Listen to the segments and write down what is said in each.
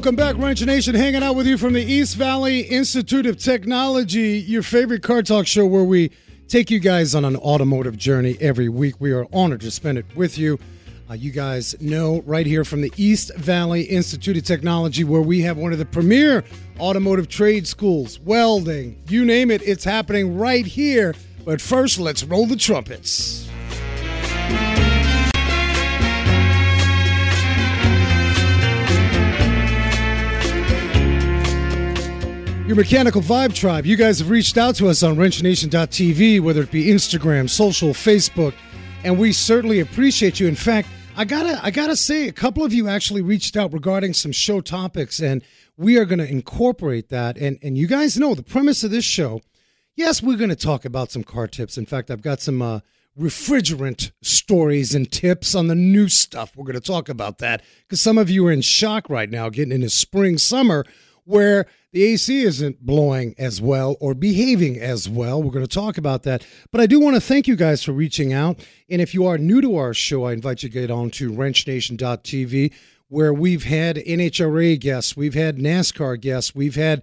Welcome back, Wrench Nation. Hanging out with you from the East Valley Institute of Technology, your favorite car talk show where we take you guys on an automotive journey every week. We are honored to spend it with you. Uh, you guys know right here from the East Valley Institute of Technology, where we have one of the premier automotive trade schools, welding, you name it, it's happening right here. But first, let's roll the trumpets. Your mechanical vibe tribe. You guys have reached out to us on wrenchnation.tv, whether it be Instagram, social, Facebook, and we certainly appreciate you. In fact, I gotta I gotta say, a couple of you actually reached out regarding some show topics, and we are gonna incorporate that. And and you guys know the premise of this show. Yes, we're gonna talk about some car tips. In fact, I've got some uh, refrigerant stories and tips on the new stuff. We're gonna talk about that because some of you are in shock right now, getting into spring summer where the AC isn't blowing as well or behaving as well. We're going to talk about that. But I do want to thank you guys for reaching out. And if you are new to our show, I invite you to get on to wrenchnation.tv where we've had NHRA guests, we've had NASCAR guests, we've had,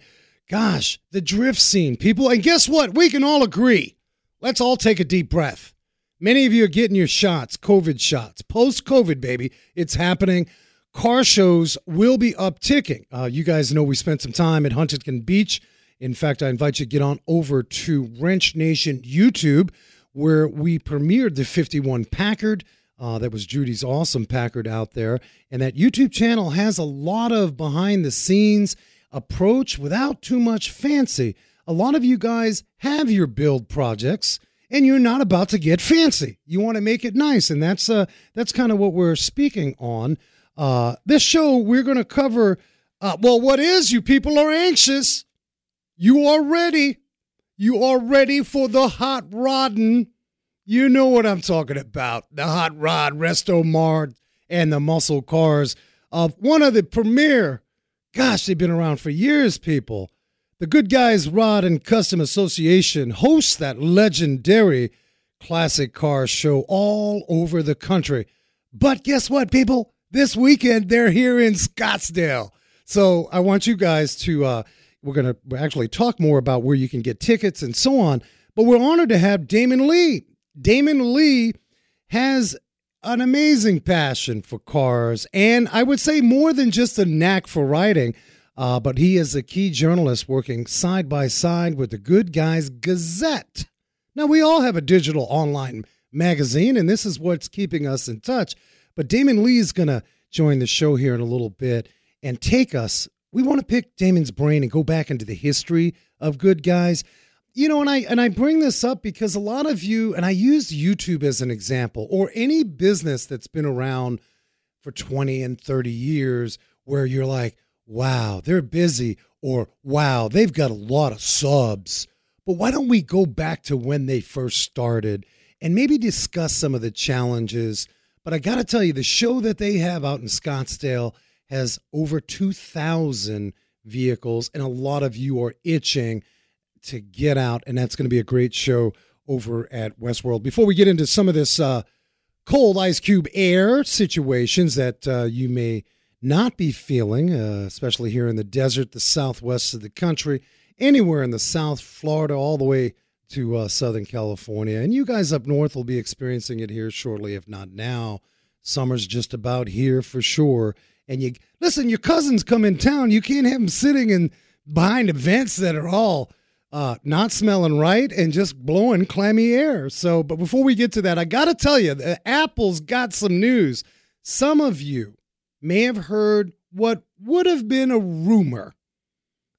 gosh, the drift scene. People, and guess what? We can all agree. Let's all take a deep breath. Many of you are getting your shots, COVID shots. Post COVID, baby, it's happening car shows will be upticking. Uh, you guys know we spent some time at Huntington Beach. In fact, I invite you to get on over to Wrench Nation YouTube, where we premiered the 51 Packard. Uh, that was Judy's awesome Packard out there. And that YouTube channel has a lot of behind the scenes approach without too much fancy. A lot of you guys have your build projects and you're not about to get fancy. You want to make it nice. And that's uh that's kind of what we're speaking on. Uh, this show, we're going to cover, uh, well, what is you people are anxious. You are ready. You are ready for the hot rodding. You know what I'm talking about. The hot rod, Resto Mod, and the muscle cars of one of the premier, gosh, they've been around for years, people. The Good Guys Rod and Custom Association hosts that legendary classic car show all over the country. But guess what, people? This weekend they're here in Scottsdale. So I want you guys to, uh, we're going to actually talk more about where you can get tickets and so on. But we're honored to have Damon Lee. Damon Lee has an amazing passion for cars, and I would say more than just a knack for writing. Uh, but he is a key journalist working side by side with the Good Guys Gazette. Now, we all have a digital online magazine, and this is what's keeping us in touch. But Damon Lee is going to join the show here in a little bit and take us. We want to pick Damon's brain and go back into the history of good guys. You know, and I and I bring this up because a lot of you and I use YouTube as an example or any business that's been around for 20 and 30 years where you're like, "Wow, they're busy," or "Wow, they've got a lot of subs." But why don't we go back to when they first started and maybe discuss some of the challenges but I got to tell you, the show that they have out in Scottsdale has over 2,000 vehicles, and a lot of you are itching to get out, and that's going to be a great show over at Westworld. Before we get into some of this uh, cold ice cube air situations that uh, you may not be feeling, uh, especially here in the desert, the southwest of the country, anywhere in the South, Florida, all the way to uh, Southern California. And you guys up north will be experiencing it here shortly, if not now. Summer's just about here for sure. And you listen, your cousins come in town. You can't have them sitting in behind events that are all uh, not smelling right and just blowing clammy air. So, but before we get to that, I got to tell you, the Apple's got some news. Some of you may have heard what would have been a rumor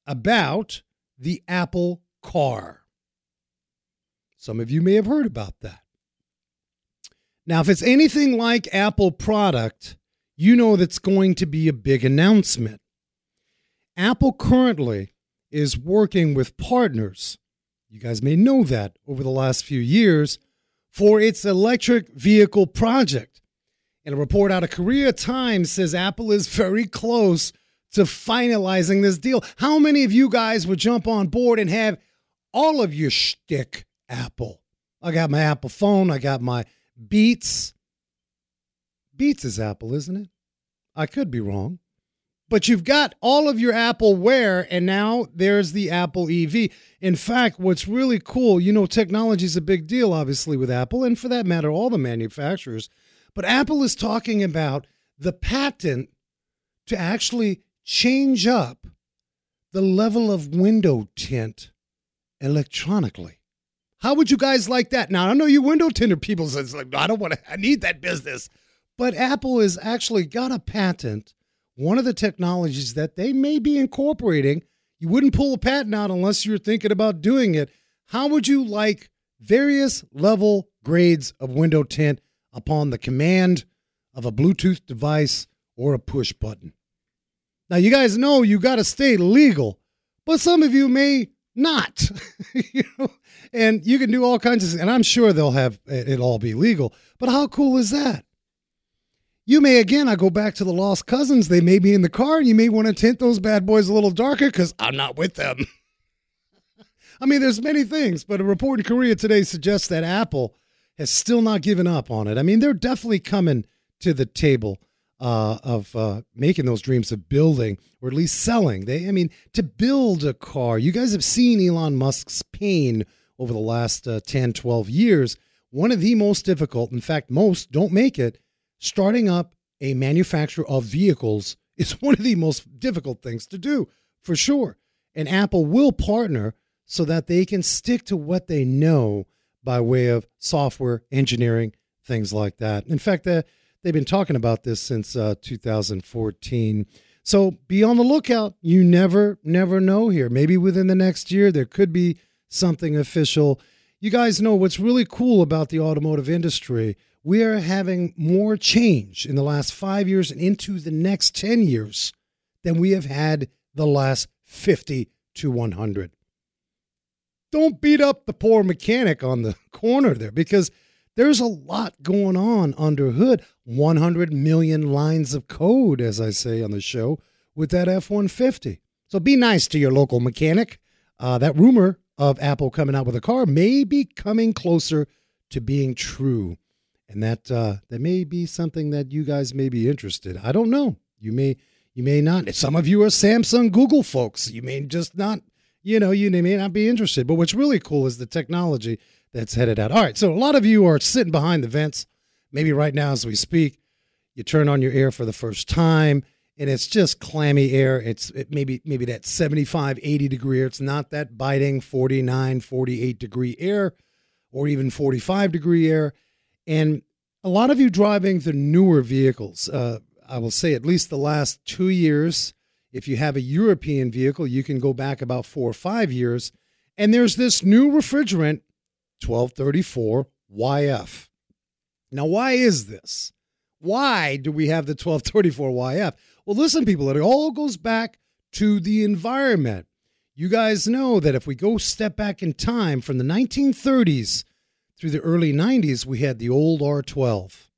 about the Apple car. Some of you may have heard about that. Now, if it's anything like Apple product, you know that's going to be a big announcement. Apple currently is working with partners. You guys may know that over the last few years for its electric vehicle project. And a report out of Korea Times says Apple is very close to finalizing this deal. How many of you guys would jump on board and have all of your shtick Apple. I got my Apple phone. I got my Beats. Beats is Apple, isn't it? I could be wrong. but you've got all of your Apple Wear, and now there's the Apple EV. In fact, what's really cool, you know, technology is a big deal, obviously, with Apple, and for that matter, all the manufacturers. But Apple is talking about the patent to actually change up the level of window tint electronically. How would you guys like that? Now, I know you window tinter people says like, I don't want to, I need that business. But Apple has actually got a patent, one of the technologies that they may be incorporating. You wouldn't pull a patent out unless you're thinking about doing it. How would you like various level grades of window tint upon the command of a Bluetooth device or a push button? Now, you guys know you got to stay legal, but some of you may not. you know, and you can do all kinds of, and I'm sure they'll have it all be legal. But how cool is that? You may again, I go back to the lost cousins. They may be in the car, and you may want to tint those bad boys a little darker because I'm not with them. I mean, there's many things, but a report in Korea today suggests that Apple has still not given up on it. I mean, they're definitely coming to the table uh, of uh, making those dreams of building or at least selling. They, I mean, to build a car, you guys have seen Elon Musk's pain over the last uh, 10, 12 years. One of the most difficult, in fact, most don't make it, starting up a manufacturer of vehicles is one of the most difficult things to do, for sure. And Apple will partner so that they can stick to what they know by way of software engineering, things like that. In fact, uh, they've been talking about this since uh, 2014. So be on the lookout. You never, never know here. Maybe within the next year, there could be something official. You guys know what's really cool about the automotive industry we are having more change in the last five years and into the next 10 years than we have had the last 50 to 100. Don't beat up the poor mechanic on the corner there because there's a lot going on under hood. 100 million lines of code, as I say on the show, with that F 150. So be nice to your local mechanic. Uh, that rumor of Apple coming out with a car may be coming closer to being true and that uh, that may be something that you guys may be interested. I don't know. You may you may not. Some of you are Samsung, Google folks. You may just not. You know, you may not be interested. But what's really cool is the technology that's headed out. All right, so a lot of you are sitting behind the vents. Maybe right now as we speak, you turn on your air for the first time and it's just clammy air. It's it maybe maybe that 75, 80 degree air. It's not that biting 49, 48 degree air or even 45 degree air. And a lot of you driving the newer vehicles, uh, I will say at least the last two years, if you have a European vehicle, you can go back about four or five years. And there's this new refrigerant, 1234YF. Now, why is this? Why do we have the 1234YF? Well, listen, people, it all goes back to the environment. You guys know that if we go step back in time from the 1930s through the early 90s, we had the old R12.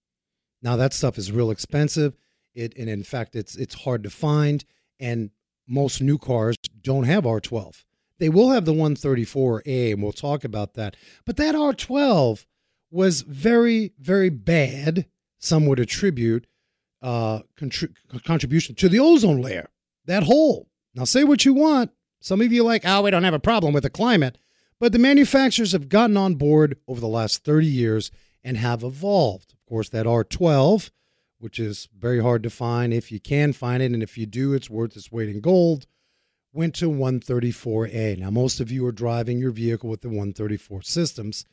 Now that stuff is real expensive. It and in fact it's it's hard to find and most new cars don't have R12. They will have the 134A and we'll talk about that. But that R12 was very very bad. Some would attribute uh, contri- contribution to the ozone layer, that hole. Now say what you want. Some of you like, oh, we don't have a problem with the climate. But the manufacturers have gotten on board over the last 30 years and have evolved. Of course, that R12, which is very hard to find if you can find it, and if you do, it's worth its weight in gold, went to 134A. Now, most of you are driving your vehicle with the 134 systems,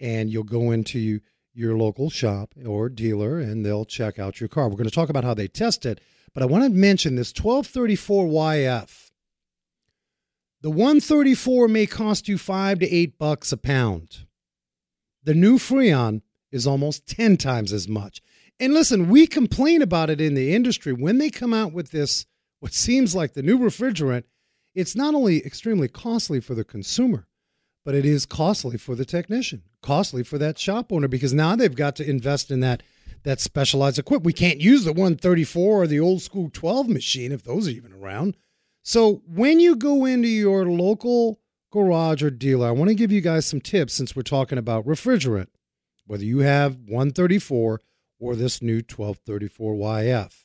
and you'll go into your local shop or dealer and they'll check out your car. We're going to talk about how they test it, but I want to mention this 1234YF the 134 may cost you 5 to 8 bucks a pound. The new Freon is almost 10 times as much. And listen, we complain about it in the industry when they come out with this what seems like the new refrigerant, it's not only extremely costly for the consumer, but it is costly for the technician, costly for that shop owner because now they've got to invest in that that specialized equipment. We can't use the 134 or the old school 12 machine if those are even around. So when you go into your local garage or dealer, I want to give you guys some tips since we're talking about refrigerant, whether you have 134 or this new 1234YF.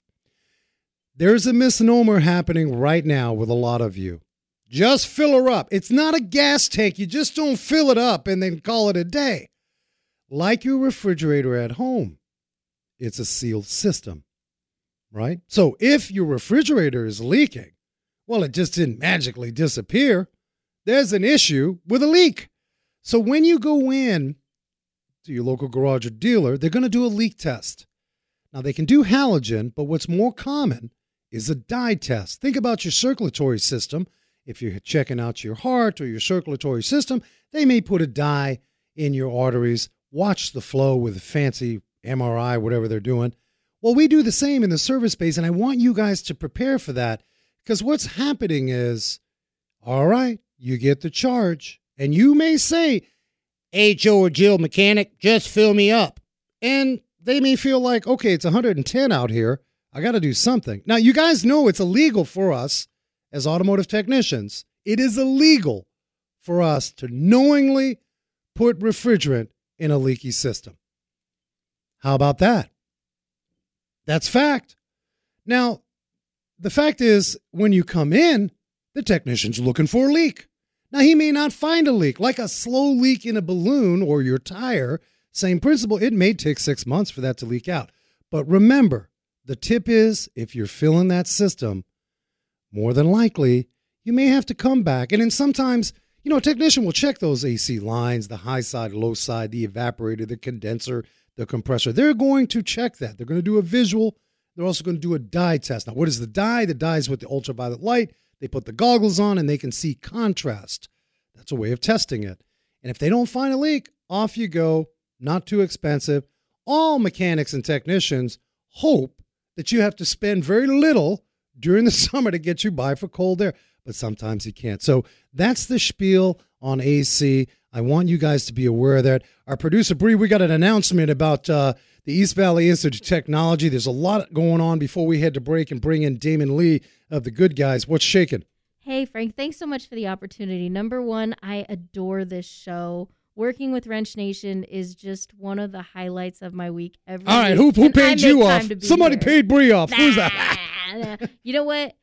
There's a misnomer happening right now with a lot of you. Just fill her up. It's not a gas tank. You just don't fill it up and then call it a day. Like your refrigerator at home, it's a sealed system, right? So if your refrigerator is leaking, well, it just didn't magically disappear. There's an issue with a leak. So when you go in to your local garage or dealer, they're going to do a leak test. Now, they can do halogen, but what's more common is a dye test. Think about your circulatory system. If you're checking out your heart or your circulatory system, they may put a dye in your arteries. Watch the flow with a fancy MRI, whatever they're doing. Well, we do the same in the service base, and I want you guys to prepare for that because what's happening is, all right, you get the charge, and you may say, Hey, Joe or Jill mechanic, just fill me up. And they may feel like, okay, it's 110 out here. I got to do something. Now, you guys know it's illegal for us as automotive technicians. It is illegal for us to knowingly put refrigerant in a leaky system. How about that? That's fact. Now, the fact is, when you come in, the technician's looking for a leak. Now, he may not find a leak, like a slow leak in a balloon or your tire. Same principle. It may take six months for that to leak out. But remember, the tip is if you're filling that system, more than likely, you may have to come back. And then sometimes, you know, a technician will check those AC lines, the high side, low side, the evaporator, the condenser, the compressor. They're going to check that. They're going to do a visual. They're also going to do a dye test. Now, what is the dye? The dye is with the ultraviolet light. They put the goggles on and they can see contrast. That's a way of testing it. And if they don't find a leak, off you go. Not too expensive. All mechanics and technicians hope that you have to spend very little during the summer to get you by for cold air, but sometimes you can't. So that's the spiel on AC. I want you guys to be aware of that. Our producer, Bree, we got an announcement about uh, the East Valley Institute of Technology. There's a lot going on before we head to break and bring in Damon Lee of the Good Guys. What's shaking? Hey, Frank, thanks so much for the opportunity. Number one, I adore this show working with Wrench Nation is just one of the highlights of my week. Every All right, who, who paid you off? time to be Somebody here. paid Bree off. Who's that? Nah, nah. you know what?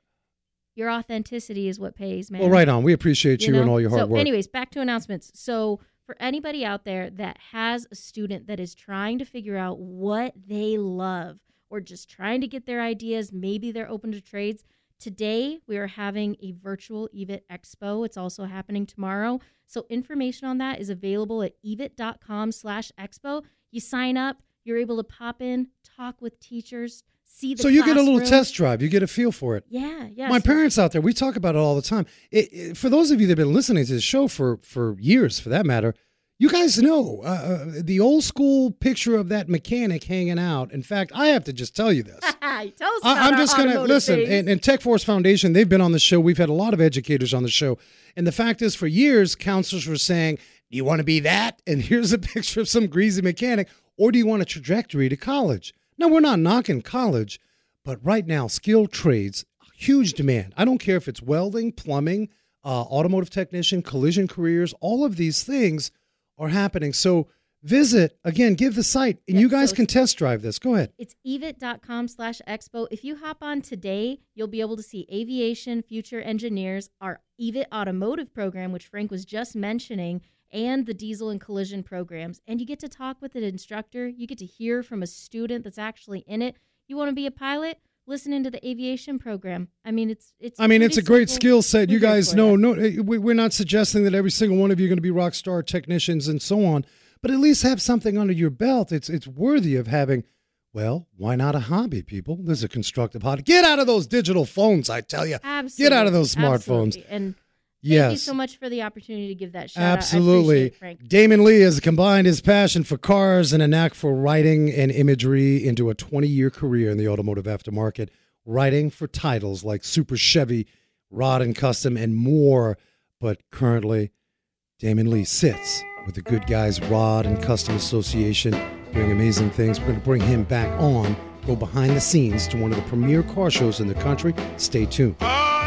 Your authenticity is what pays, man. Well, right on. We appreciate you, know? and all your hard so, work. anyways, back to announcements. So, for anybody out there that has a student that is trying to figure out what they love or just trying to get their ideas, maybe they're open to trades. Today, we are having a virtual EVIT Expo. It's also happening tomorrow. So information on that is available at evit.com slash expo. You sign up, you're able to pop in, talk with teachers, see the so you get a little test drive. You get a feel for it. Yeah, yeah. My so- parents out there, we talk about it all the time. It, it- for those of you that have been listening to the show for for years, for that matter, you guys know uh, uh, the old school picture of that mechanic hanging out. In fact, I have to just tell you this. I, I'm just going to listen. And, and Tech Force Foundation, they've been on the show. We've had a lot of educators on the show. And the fact is, for years, counselors were saying, Do you want to be that? And here's a picture of some greasy mechanic. Or do you want a trajectory to college? Now, we're not knocking college. But right now, skilled trades, huge demand. I don't care if it's welding, plumbing, uh, automotive technician, collision careers, all of these things are happening. So visit, again, give the site, and you guys so can test drive this. Go ahead. It's evit.com slash expo. If you hop on today, you'll be able to see aviation, future engineers, our EVIT automotive program, which Frank was just mentioning, and the diesel and collision programs. And you get to talk with an instructor. You get to hear from a student that's actually in it. You want to be a pilot? Listen to the aviation program. I mean, it's it's. I mean, it's a great skill set. You guys know, no, eh, we- we're not suggesting that every single one of you are going to be rock star technicians and so on, but at least have something under your belt. It's it's worthy of having. Well, why not a hobby, people? There's a constructive hobby. Get out of those digital phones, I tell you. Absolutely. Get out of those smartphones. Absolutely. And Yes. thank you so much for the opportunity to give that shout out. Absolutely. it, Frank. Damon Lee has combined his passion for cars and a knack for writing and imagery into a 20 year career in the automotive aftermarket, writing for titles like Super Chevy, Rod and Custom, and more. But currently, Damon Lee sits with the Good Guys Rod and Custom Association doing amazing things. We're going to bring him back on, go behind the scenes to one of the premier car shows in the country. Stay tuned. Oh,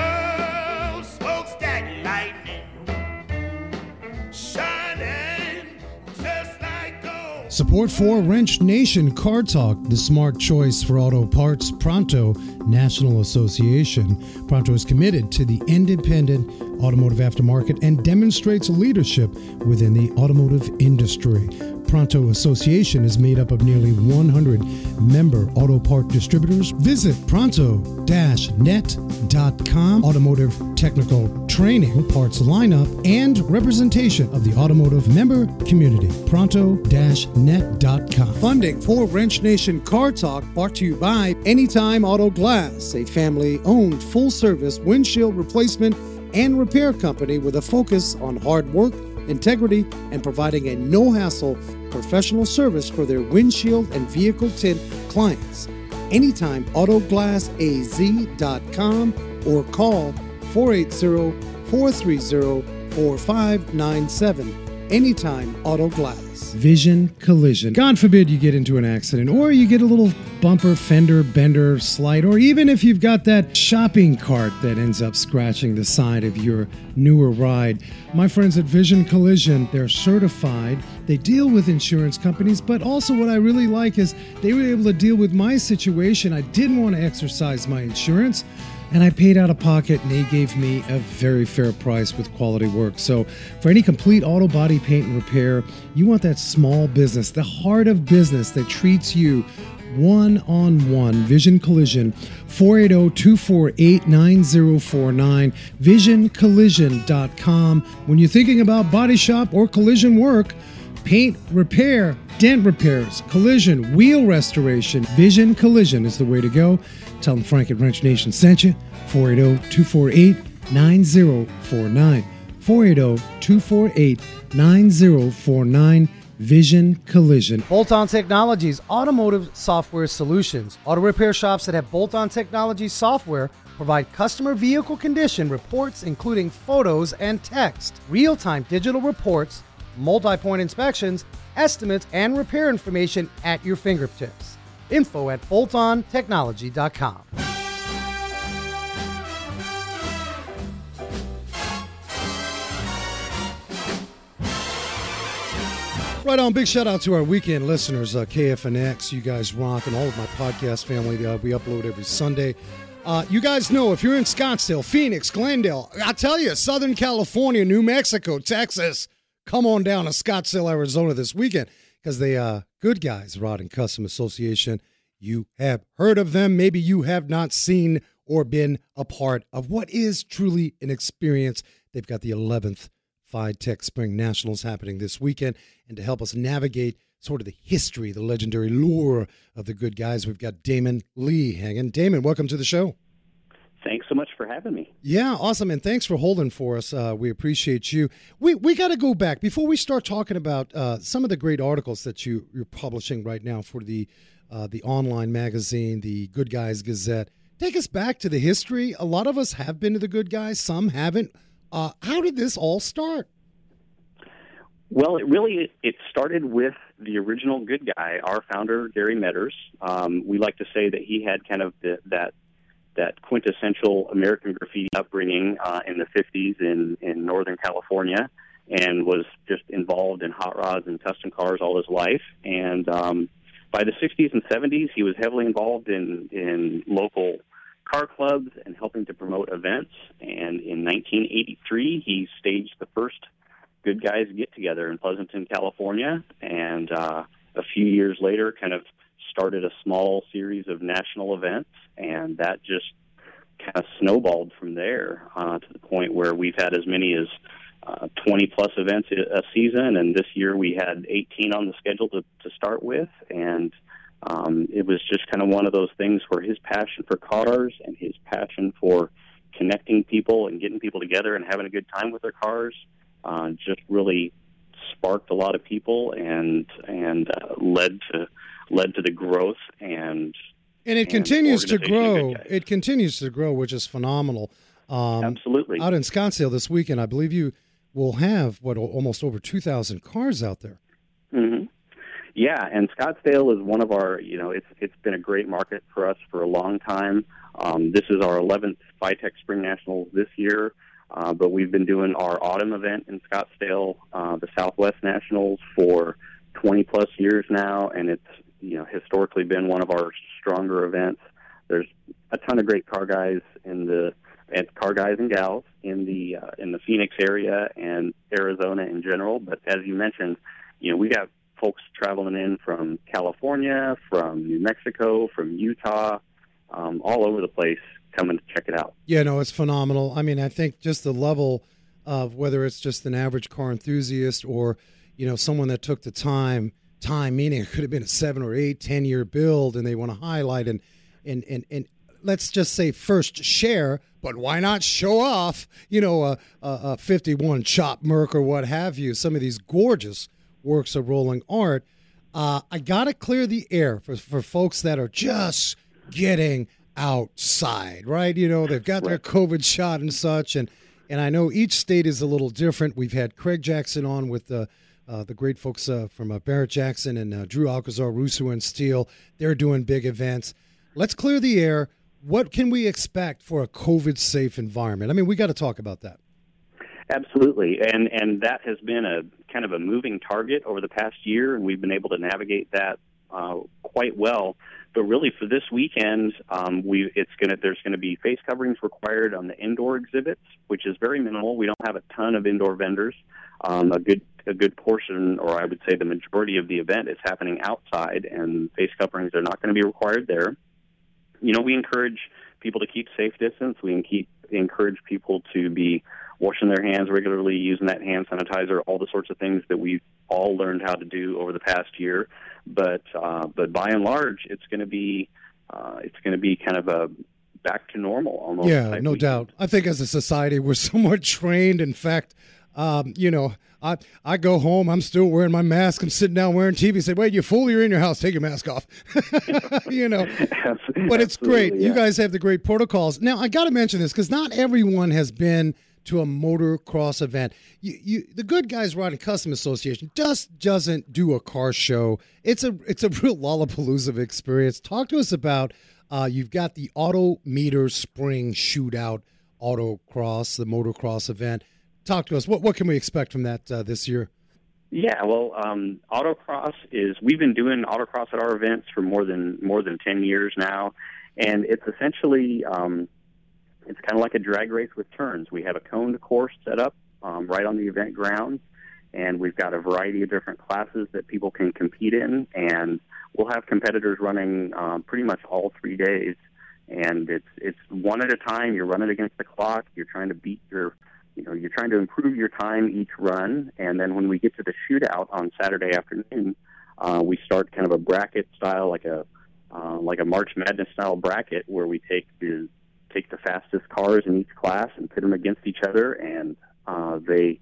Support for Wrench Nation Car Talk, the smart choice for auto parts, Pronto National Association. Pronto is committed to the independent automotive aftermarket and demonstrates leadership within the automotive industry. Pronto Association is made up of nearly 100 member auto part distributors. Visit pronto-net.com. Automotive technical training, parts lineup, and representation of the automotive member community. Pronto-net.com. Funding for Wrench Nation Car Talk brought to you by Anytime Auto Glass, a family-owned full-service windshield replacement and repair company with a focus on hard work integrity, and providing a no hassle professional service for their windshield and vehicle tint clients. Anytime autoglassaz.com or call 480 430 4597. Anytime Auto Vision collision. God forbid you get into an accident or you get a little bumper, fender, bender, slide, or even if you've got that shopping cart that ends up scratching the side of your newer ride. My friends at Vision Collision, they're certified. They deal with insurance companies, but also what I really like is they were able to deal with my situation. I didn't want to exercise my insurance and I paid out of pocket, and they gave me a very fair price with quality work. So, for any complete auto body paint and repair, you want that small business, the heart of business that treats you one on one. Vision Collision, 480 248 9049, visioncollision.com. When you're thinking about body shop or collision work, paint repair, dent repairs, collision, wheel restoration, Vision Collision is the way to go. Tell them Frank at Wrench Nation sent you. 480 248 9049. 480 248 9049. Vision Collision. Bolt On Technologies Automotive Software Solutions. Auto repair shops that have Bolt On Technologies software provide customer vehicle condition reports, including photos and text, real time digital reports, multi point inspections, estimates, and repair information at your fingertips. Info at boltontechnology.com. Right on. Big shout out to our weekend listeners, uh, KFNX. You guys rock, and all of my podcast family. Uh, we upload every Sunday. Uh, you guys know if you're in Scottsdale, Phoenix, Glendale, I tell you, Southern California, New Mexico, Texas, come on down to Scottsdale, Arizona this weekend because they are good guys, Rod and Custom Association. You have heard of them. Maybe you have not seen or been a part of what is truly an experience. They've got the 11th Tech Spring Nationals happening this weekend. And to help us navigate sort of the history, the legendary lore of the good guys, we've got Damon Lee hanging. Damon, welcome to the show. Thanks so much for having me. Yeah, awesome, and thanks for holding for us. Uh, we appreciate you. We we got to go back before we start talking about uh, some of the great articles that you you're publishing right now for the uh, the online magazine, the Good Guys Gazette. Take us back to the history. A lot of us have been to the Good Guys, some haven't. Uh, how did this all start? Well, it really it started with the original good guy, our founder Gary Metters. Um, we like to say that he had kind of the, that that quintessential American graffiti upbringing uh, in the 50s in in Northern California, and was just involved in hot rods and custom cars all his life. And um, by the 60s and 70s, he was heavily involved in in local car clubs and helping to promote events. And in 1983, he staged the first Good Guys Get Together in Pleasanton, California. And uh, a few years later, kind of started a small series of national events. And that just kind of snowballed from there uh, to the point where we've had as many as uh, 20 plus events a season, and this year we had 18 on the schedule to, to start with, and um, it was just kind of one of those things where his passion for cars and his passion for connecting people and getting people together and having a good time with their cars uh, just really sparked a lot of people and and uh, led to led to the growth and and it and continues to grow. It continues to grow, which is phenomenal. Um, Absolutely. Out in Scottsdale this weekend, I believe you will have what almost over two thousand cars out there. Mm-hmm. Yeah, and Scottsdale is one of our, you know, it's it's been a great market for us for a long time. Um, this is our 11th FiTech Spring Nationals this year, uh, but we've been doing our autumn event in Scottsdale, uh, the Southwest Nationals, for 20 plus years now, and it's you know historically been one of our stronger events. There's a ton of great car guys in the and car guys and gals in the uh, in the Phoenix area and Arizona in general. But as you mentioned, you know we got folks traveling in from California, from New Mexico, from Utah, um, all over the place coming to check it out. Yeah, no, it's phenomenal. I mean, I think just the level of whether it's just an average car enthusiast or you know someone that took the time time meaning it could have been a seven or eight ten year build and they want to highlight and and and, and let's just say first share but why not show off you know a, a, a 51 chop merc or what have you some of these gorgeous works of rolling art. Uh, i gotta clear the air for, for folks that are just getting outside right? You know they've got their covid shot and such and and I know each state is a little different. We've had Craig Jackson on with the uh, the great folks uh, from uh, Barrett Jackson and uh, Drew Alcazar, Russo and Steele. They're doing big events. Let's clear the air. What can we expect for a COVID safe environment? I mean, we got to talk about that. Absolutely, and and that has been a kind of a moving target over the past year, and we've been able to navigate that uh, quite well. But really, for this weekend, um, we it's gonna there's to be face coverings required on the indoor exhibits, which is very minimal. We don't have a ton of indoor vendors. Um, a good a good portion, or I would say the majority of the event, is happening outside, and face coverings are not going to be required there. You know, we encourage people to keep safe distance. We keep encourage people to be washing their hands regularly, using that hand sanitizer, all the sorts of things that we've all learned how to do over the past year. But uh, but by and large, it's going to be uh, it's going to be kind of a back to normal almost. Yeah, no doubt. I think as a society, we're somewhat trained. In fact, um, you know, I I go home, I'm still wearing my mask. I'm sitting down wearing TV. Say, wait, you fool, you're in your house. Take your mask off. you know, but it's great. Yeah. You guys have the great protocols. Now, I got to mention this because not everyone has been to a motocross event. You, you, the Good Guys Rod and Custom Association just doesn't do a car show. It's a it's a real Lollapalooza experience. Talk to us about. Uh, you've got the Auto Meter Spring Shootout Autocross, the motocross event. Talk to us. What what can we expect from that uh, this year? Yeah, well, um, autocross is we've been doing autocross at our events for more than more than ten years now, and it's essentially um, it's kind of like a drag race with turns. We have a coned course set up um, right on the event grounds, and we've got a variety of different classes that people can compete in, and we'll have competitors running um, pretty much all three days. And it's it's one at a time. You're running against the clock. You're trying to beat your you know, you're trying to improve your time each run, and then when we get to the shootout on Saturday afternoon, uh, we start kind of a bracket style, like a uh, like a March Madness style bracket, where we take the take the fastest cars in each class and pit them against each other, and uh, they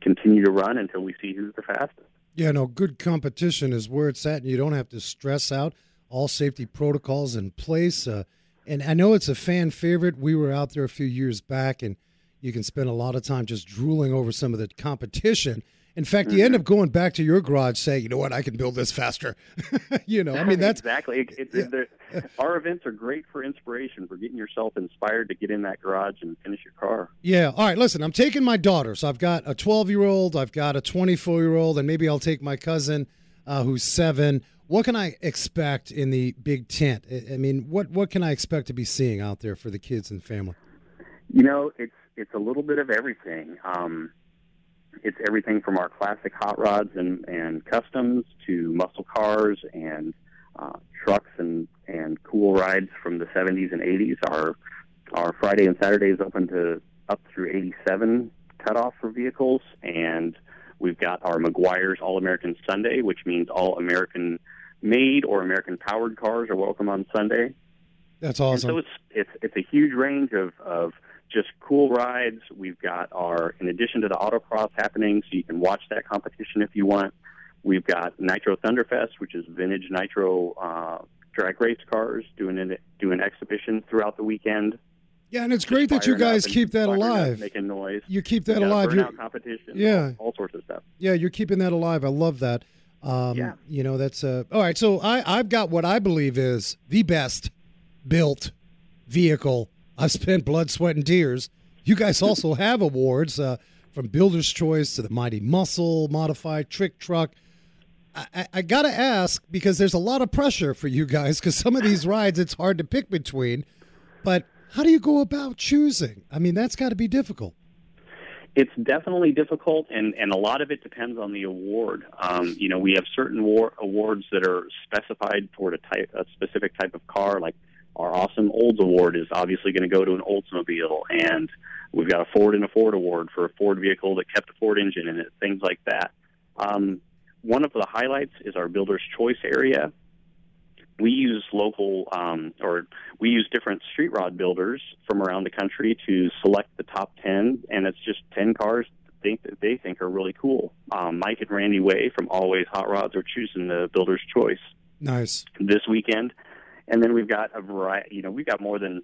continue to run until we see who's the fastest. Yeah, no, good competition is where it's at, and you don't have to stress out. All safety protocols in place, uh, and I know it's a fan favorite. We were out there a few years back, and you can spend a lot of time just drooling over some of the competition. In fact, you end up going back to your garage saying, "You know what? I can build this faster." you know, I mean, that's exactly. It, it, yeah. our events are great for inspiration, for getting yourself inspired to get in that garage and finish your car. Yeah. All right. Listen, I'm taking my daughter. So I've got a 12 year old, I've got a 24 year old, and maybe I'll take my cousin uh, who's seven. What can I expect in the big tent? I mean, what what can I expect to be seeing out there for the kids and family? You know, it's it's a little bit of everything. Um, it's everything from our classic hot rods and, and customs to muscle cars and uh, trucks and, and cool rides from the 70s and 80s. Our our Friday and Saturday is open to up through 87 cutoff for vehicles, and we've got our Meguiar's All American Sunday, which means all American made or American powered cars are welcome on Sunday. That's awesome. And so it's it's it's a huge range of of just cool rides. We've got our, in addition to the autocross happening, so you can watch that competition if you want. We've got Nitro Thunderfest, which is vintage Nitro uh, drag race cars doing an doing exhibition throughout the weekend. Yeah, and it's great that you guys keep that alive. Making noise. You keep that alive. You're, competition. Yeah. All, all, sorts of stuff. Yeah, you're keeping that alive. I love that. Um, yeah. You know, that's uh, all right. So I, I've got what I believe is the best built vehicle I've spent blood, sweat, and tears. You guys also have awards uh, from Builder's Choice to the Mighty Muscle Modified Trick Truck. I, I got to ask because there's a lot of pressure for you guys because some of these rides it's hard to pick between. But how do you go about choosing? I mean, that's got to be difficult. It's definitely difficult, and, and a lot of it depends on the award. Um, you know, we have certain war- awards that are specified toward a type, a specific type of car. Like our awesome Olds Award is obviously going to go to an Oldsmobile, and we've got a Ford and a Ford Award for a Ford vehicle that kept a Ford engine in it, things like that. Um, one of the highlights is our Builder's Choice area, we use local um, or we use different street rod builders from around the country to select the top 10 and it's just 10 cars think that they think are really cool. Um, mike and randy way from Alloway's hot rods are choosing the builder's choice. Nice. This weekend and then we've got a variety you know we've got more than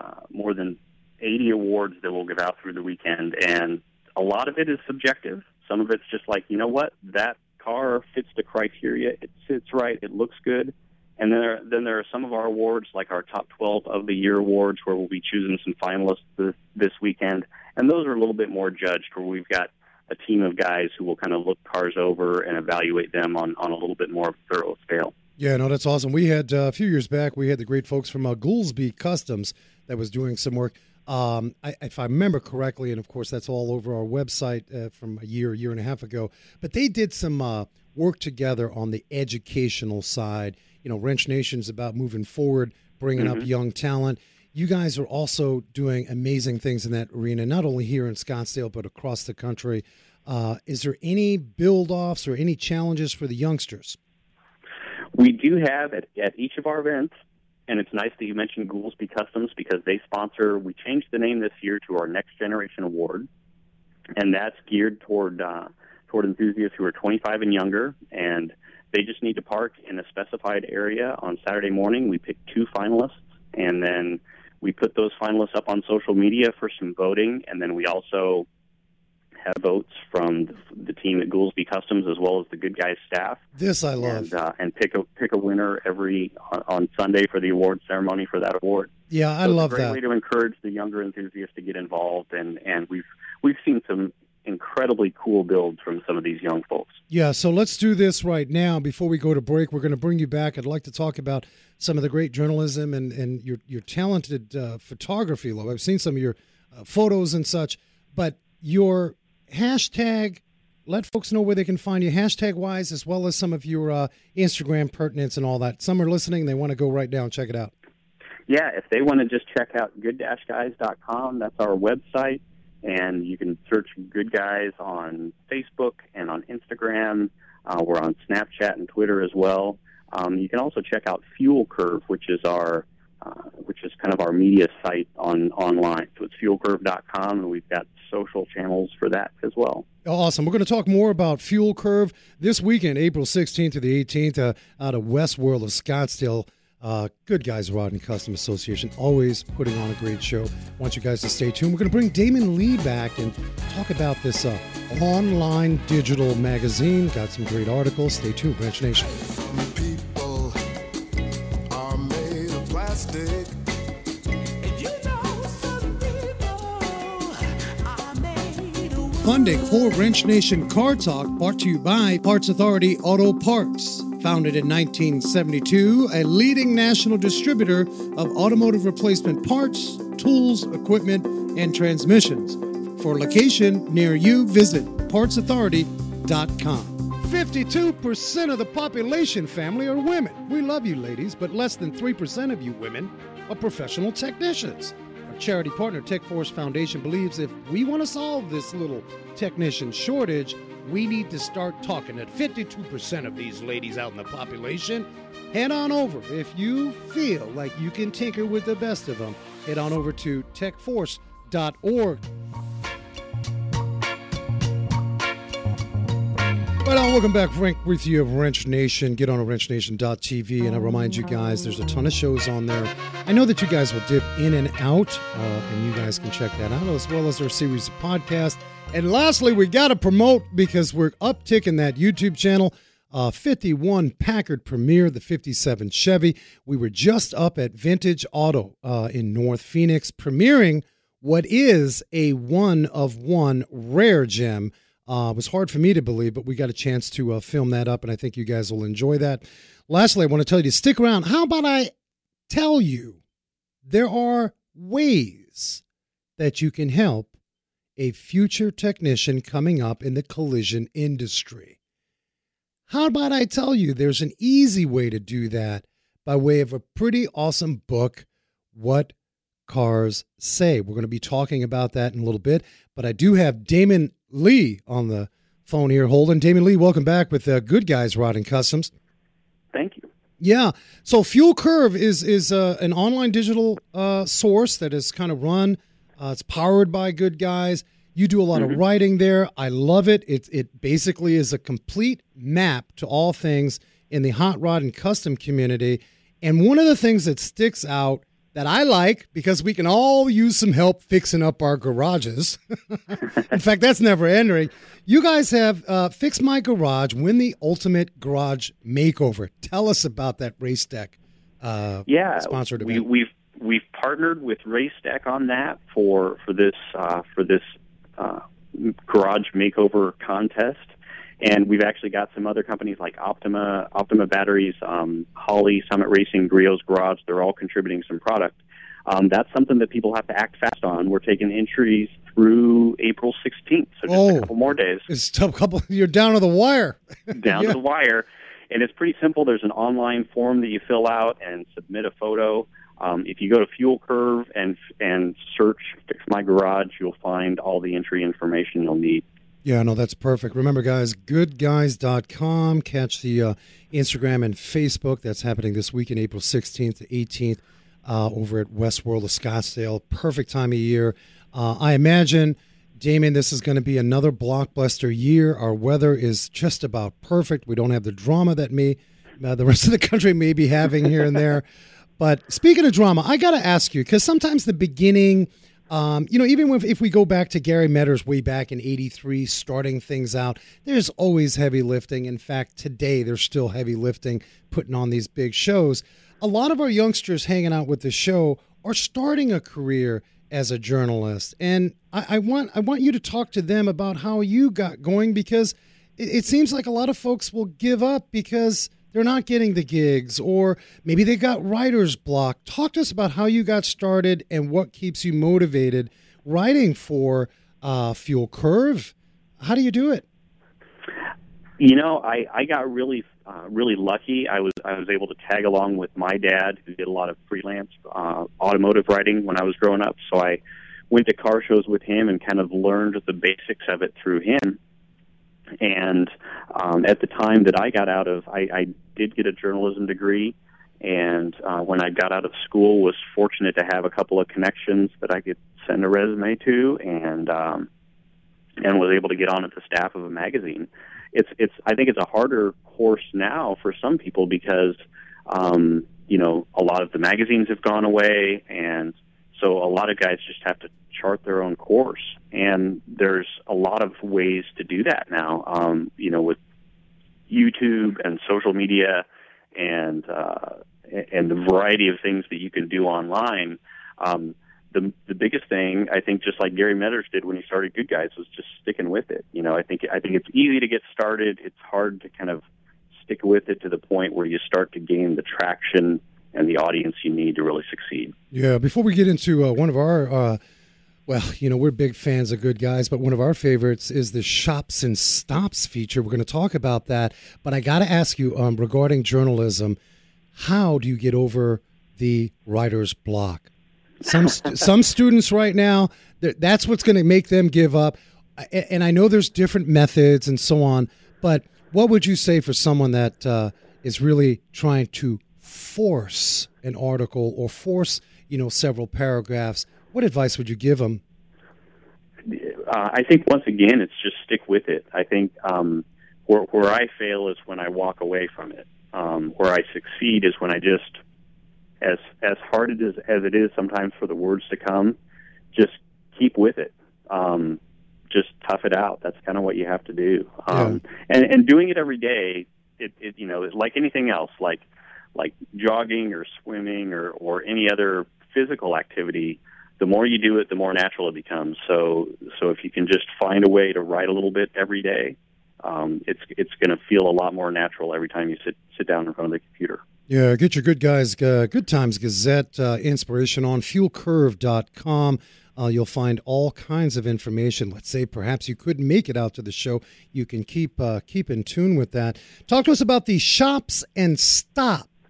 uh, more than 80 awards that we'll give out through the weekend. And a lot of it is subjective. Some of it's just like you know what? That car fits the criteria. It sits right. It looks good. And then there, then there are some of our awards, like our top 12 of the year awards, where we'll be choosing some finalists this, this weekend. And those are a little bit more judged, where we've got a team of guys who will kind of look cars over and evaluate them on, on a little bit more thorough scale. Yeah, no, that's awesome. We had uh, a few years back, we had the great folks from uh, Goolsby Customs that was doing some work. Um, I, if I remember correctly, and of course that's all over our website uh, from a year, year and a half ago. But they did some uh, work together on the educational side you know, Wrench Nation's about moving forward, bringing mm-hmm. up young talent. You guys are also doing amazing things in that arena, not only here in Scottsdale, but across the country. Uh, is there any build offs or any challenges for the youngsters? We do have at, at each of our events, and it's nice that you mentioned Goolsby Customs because they sponsor. We changed the name this year to our Next Generation Award, and that's geared toward uh, toward enthusiasts who are 25 and younger. And they just need to park in a specified area on Saturday morning. We pick two finalists, and then we put those finalists up on social media for some voting, and then we also have votes from the team at Goolsby Customs as well as the Good Guys staff. This I love, and, uh, and pick a pick a winner every on, on, Sunday for the award ceremony for that award. Yeah, I so love it's a great that. Way to encourage the younger enthusiasts to get involved, and and we've we've seen some incredibly cool builds from some of these young folks. Yeah, so let's do this right now. Before we go to break, we're going to bring you back. I'd like to talk about some of the great journalism and, and your, your talented uh, photography, Lo. I've seen some of your uh, photos and such, but your hashtag, let folks know where they can find you hashtag wise, as well as some of your uh, Instagram pertinence and all that. Some are listening, they want to go right down, check it out. Yeah, if they want to just check out good-guys.com, that's our website and you can search Good Guys on Facebook and on Instagram. Uh, we're on Snapchat and Twitter as well. Um, you can also check out Fuel Curve, which is our uh, which is kind of our media site on online. So it's fuelcurve.com, and we've got social channels for that as well. Awesome. We're going to talk more about Fuel Curve this weekend, April 16th to the 18th, uh, out of West World of Scottsdale. Uh, good guys, Rod and Custom Association, always putting on a great show. I want you guys to stay tuned. We're going to bring Damon Lee back and talk about this uh, online digital magazine. Got some great articles. Stay tuned, Wrench Nation. People are made of plastic. Funding for Wrench Nation Car Talk brought to you by Parts Authority Auto Parts. Founded in 1972, a leading national distributor of automotive replacement parts, tools, equipment, and transmissions. For location near you, visit partsauthority.com. 52% of the population family are women. We love you, ladies, but less than 3% of you women are professional technicians. Charity partner, Tech Force Foundation, believes if we want to solve this little technician shortage, we need to start talking at 52% of these ladies out in the population. Head on over. If you feel like you can tinker with the best of them, head on over to techforce.org. Right on, welcome back. Frank with you of Wrench Nation. Get on to wrenchnation.tv. And I remind you guys, there's a ton of shows on there. I know that you guys will dip in and out, uh, and you guys can check that out, as well as our series of podcasts. And lastly, we got to promote because we're upticking that YouTube channel. Uh, 51 Packard Premier, the 57 Chevy. We were just up at Vintage Auto uh, in North Phoenix, premiering what is a one of one rare gem Uh, it was hard for me to believe, but we got a chance to uh, film that up, and I think you guys will enjoy that. Lastly, I want to tell you to stick around. How about I tell you there are ways that you can help a future technician coming up in the collision industry? How about I tell you there's an easy way to do that by way of a pretty awesome book, What Cars Say? We're going to be talking about that in a little bit, but I do have Damon Lee on the phone here holding. Damon Lee, welcome back with uh, Good Guys Rod and Customs. Thank you. Yeah. So Fuel Curve is is uh, an online digital uh, source that is kind of run. Uh, it's powered by Good Guys. You do a lot Mm-hmm. of writing there. I love it. It it basically is a complete map to all things in the hot rod and custom community. And one of the things that sticks out that I like because we can all use some help fixing up our garages. in fact, that's never ending. You guys have uh, fixed my garage, win the ultimate garage makeover. Tell us about that race deck. Uh, Yeah, sponsored we, event. we've we've partnered with Race Deck on that for for this uh, for this uh, garage makeover contest, and we've actually got some other companies like Optima, Optima Batteries, um, Holley, Summit Racing, Griot's Garage. They're all contributing some product. Um, that's something that people have to act fast on. We're taking entries through April 16th, so just Oh. a couple more days It's a couple. You're down to the wire. down Yeah. to the wire. And it's pretty simple. There's an online form that you fill out and submit a photo. Um, if you go to Fuel Curve and and search "Fix My Garage," you'll find all the entry information you'll need. Yeah, no, that's perfect. Remember, guys, goodguys.com. Catch the uh, Instagram and Facebook. That's happening this weekend, April 16th to 18th, uh, over at Westworld of Scottsdale. Perfect time of year. Uh, I imagine, Damien, this is going to be another blockbuster year. Our weather is just about perfect. We don't have the drama that me, uh, the rest of the country may be having here and there. But speaking of drama, I got to ask you because sometimes the beginning, um, you know, even if, if we go back to Gary Meadors way back in '83, starting things out, there's always heavy lifting. In fact, today there's still heavy lifting, putting on these big shows. A lot of our youngsters hanging out with the show are starting a career as a journalist, and I, I want I want you to talk to them about how you got going because it, it seems like a lot of folks will give up because they're not getting the gigs or maybe they got writer's block. Talk to us about how you got started and what keeps you motivated writing for uh, Fuel Curve. How do you do it? You know, I I got really uh, really lucky. I was I was able to tag along with my dad, who did a lot of freelance uh, automotive writing when I was growing up. So I went to car shows with him and kind of learned the basics of it through him. And um, at the time that I got out of, I, I did get a journalism degree, and uh, when I got out of school, was fortunate to have a couple of connections that I could send a resume to, and um, and was able to get on at the staff of a magazine. It's it's I think it's a harder course now for some people because um, you know a lot of the magazines have gone away, and so a lot of guys just have to chart their own course. And there's a lot of ways to do that now. Um, you know, with YouTube and social media, and uh, and the variety of things that you can do online. Um, the the biggest thing I think, just like Gary Meadors did when he started Good Guys, was just sticking with it. You know, I think I think it's easy to get started. It's hard to kind of stick with it to the point where you start to gain the traction and the audience you need to really succeed. Yeah, before we get into uh, one of our, uh, well, you know, we're big fans of Good Guys, but one of our favorites is the Shops and Stops feature. We're going to talk about that. But I got to ask you um, regarding journalism, how do you get over the writer's block? Some st- some students right now, th- that's what's going to make them give up. And I know there's different methods and so on, but what would you say for someone that uh, is really trying to force an article or force, you know, several paragraphs? What advice would you give them? uh, I think once again, it's just stick with it. I think um, where, where I fail is when I walk away from it. Um, where I succeed is when I just, as as hard it is as it is sometimes for the words to come, just keep with it. Um, just tough it out. That's kind of what you have to do. Um, and and doing it every day, it, it you know, like anything else, like like jogging or swimming or or any other physical activity the more you do it, the more natural it becomes. So, so if you can just find a way to write a little bit every day, um, it's it's going to feel a lot more natural every time you sit sit down in front of the computer. Yeah, get your good guys, uh, good times Gazette uh, inspiration on fuelcurve.com. Uh, you'll find all kinds of information. Let's say perhaps you couldn't make it out to the show. You can keep uh, keep in tune with that. Talk to us about the shops and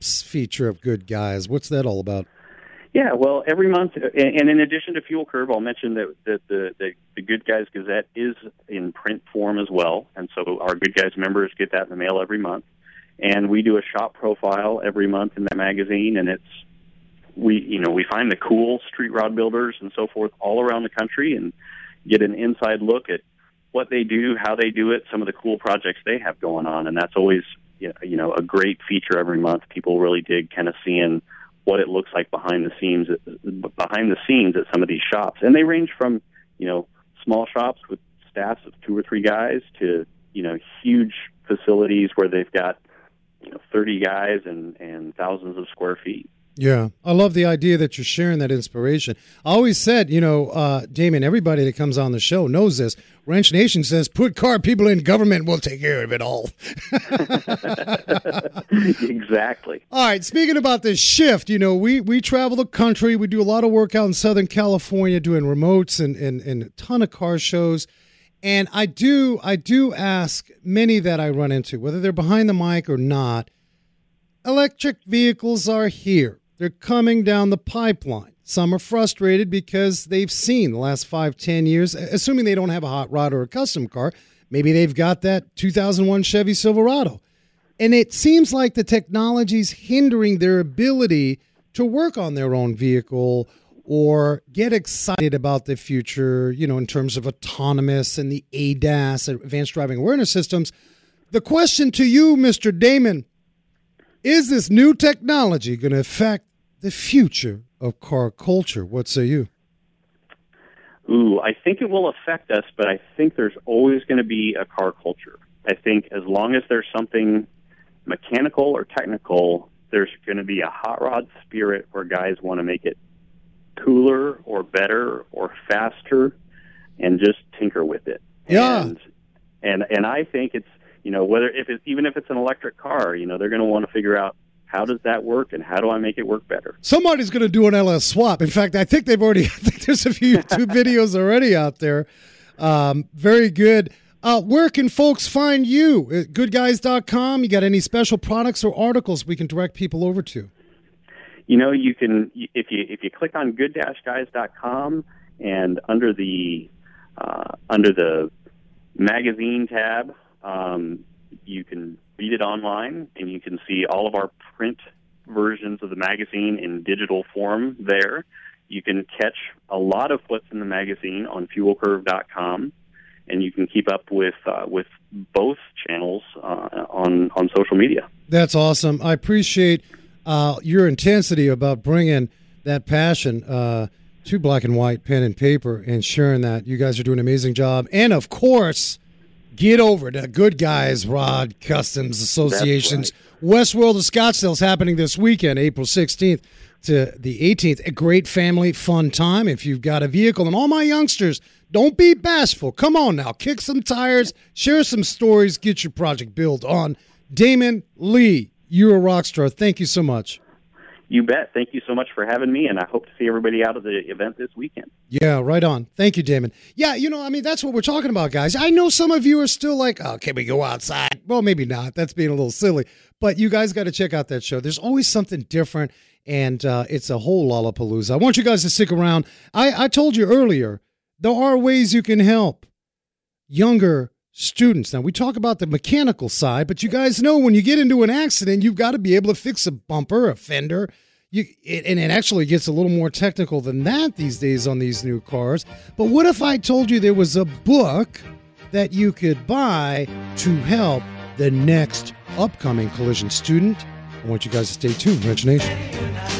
feature of Good Guys. What's that all about? Yeah, well, every month, and in addition to Fuel Curve, I'll mention that, that the, the the Good Guys Gazette is in print form as well, and so our Good Guys members get that in the mail every month. And we do a shop profile every month in that magazine, and it's we you know we find the cool street rod builders and so forth all around the country, and get an inside look at what they do, how they do it, some of the cool projects they have going on, and that's always you know a great feature every month. People really dig kind of seeing what it looks like behind the scenes behind the scenes at some of these shops, and they range from you know small shops with staffs of two or three guys to you know huge facilities where they've got you know 30 guys and and thousands of square feet. Yeah, I love the idea that you're sharing that inspiration. I always said, you know, uh, Damon, everybody that comes on the show knows this. Wrench Nation says, put car people in government, we'll take care of it all. exactly. All right, speaking about this shift, you know, we, we travel the country. We do a lot of work out in Southern California doing remotes and, and, and a ton of car shows. And I do I do ask many that I run into, whether they're behind the mic or not, electric vehicles are here. They're coming down the pipeline. Some are frustrated because they've seen the last five, ten years, assuming they don't have a hot rod or a custom car, maybe they've got that 2001 Chevy Silverado. And it seems like the technology's hindering their ability to work on their own vehicle or get excited about the future, you know, in terms of autonomous and the ADAS, advanced driving awareness systems. The question to you, Mr. Damon, is this new technology going to affect the future of car culture? What say you? Ooh, I think it will affect us, but I think there's always going to be a car culture. I think as long as there's something mechanical or technical, there's going to be a hot rod spirit where guys want to make it cooler or better or faster and just tinker with it. Yeah. And and, and I think it's you know whether if it's even if it's an electric car, you know they're going to want to figure out how does that work and how do I make it work better? Somebody's going to do an LS swap. In fact, I think they've already, I think there's a few YouTube videos already out there. Um, very good. Uh, where can folks find you? Goodguys.com. You got any special products or articles we can direct people over to? You know, you can if you if you click on good-guys.com and under the uh, under the magazine tab, um, you can read it online and you can see all of our print versions of the magazine in digital form there. You can catch a lot of what's in the magazine on fuelcurve.com and you can keep up with uh, with both channels uh, on on social media. That's awesome. I appreciate uh, your intensity about bringing that passion uh, to black and white pen and paper and sharing that. You guys are doing an amazing job, and of course get over to Good Guys Rod Customs Association's right. Westworld of Scottsdale is happening this weekend, April 16th to the 18th. A great family fun time if you've got a vehicle. And all my youngsters, don't be bashful. Come on now, kick some tires, share some stories, get your project built on. Damon Lee, you're a rock star. Thank you so much. You bet. Thank you so much for having me, and I hope to see everybody out of the event this weekend. Yeah, right on. Thank you, Damon. Yeah, you know, I mean, that's what we're talking about, guys. I know some of you are still like, oh, can we go outside? Well, maybe not. That's being a little silly. But you guys got to check out that show. There's always something different, and uh, it's a whole lollapalooza. I want you guys to stick around. I, I told you earlier, there are ways you can help younger students. Now, we talk about the mechanical side, but you guys know when you get into an accident, you've got to be able to fix a bumper, a fender. You, it, and it actually gets a little more technical than that these days on these new cars. But what if I told you there was a book that you could buy to help the next upcoming collision student? I want you guys to stay tuned, Wrench Nation.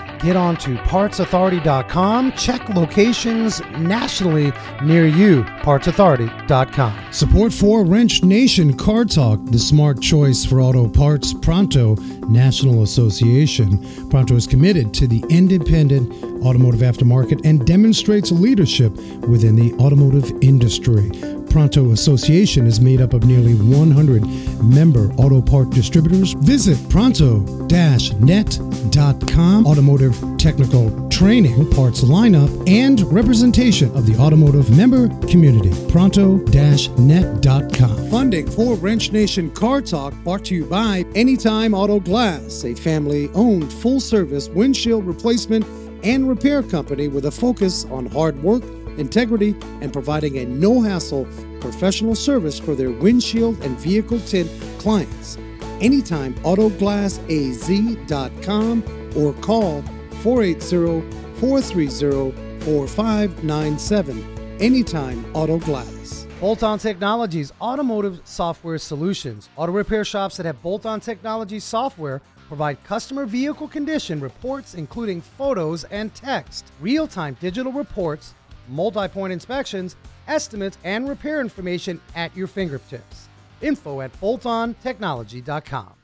get on to partsauthority.com. Check locations nationally near you. Partsauthority.com. Support for Wrench Nation Car Talk, the smart choice for auto parts. Pronto National Association. Pronto is committed to the independent automotive aftermarket and demonstrates leadership within the automotive industry. Pronto Association is made up of nearly 100 member auto part distributors. Visit pronto-net.com. Automotive technical training, parts lineup, and representation of the automotive member community. Pronto-net.com. Funding for Wrench Nation Car Talk brought to you by Anytime Auto Glass, a family-owned full-service windshield replacement and repair company with a focus on hard work integrity, and providing a no hassle professional service for their windshield and vehicle tint clients. Anytime autoglassaz.com or call 480 430 4597. Anytime Auto Glass. Bolt On Technologies Automotive Software Solutions. Auto repair shops that have Bolt On Technology software provide customer vehicle condition reports, including photos and text, real time digital reports multi point inspections, estimates, and repair information at your fingertips. Info at boltontechnology.com.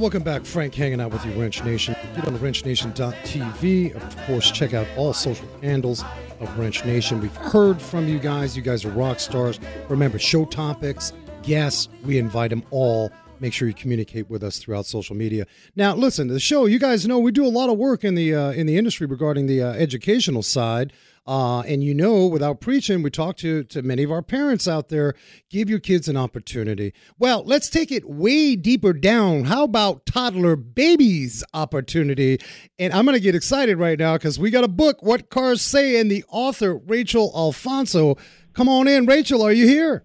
welcome back. Frank hanging out with you, Wrench Nation. Get on wrenchnation.tv. Of course, check out all social handles of Wrench Nation. We've heard from you guys. You guys are rock stars. Remember, show topics, guests, we invite them all. Make sure you communicate with us throughout social media. Now, listen, the show, you guys know we do a lot of work in the uh, in the industry regarding the uh, educational side. Uh, and you know, without preaching, we talk to to many of our parents out there. Give your kids an opportunity. Well, let's take it way deeper down. How about toddler babies opportunity? And I'm going to get excited right now because we got a book, "What Cars Say," and the author Rachel Alfonso. Come on in, Rachel. Are you here?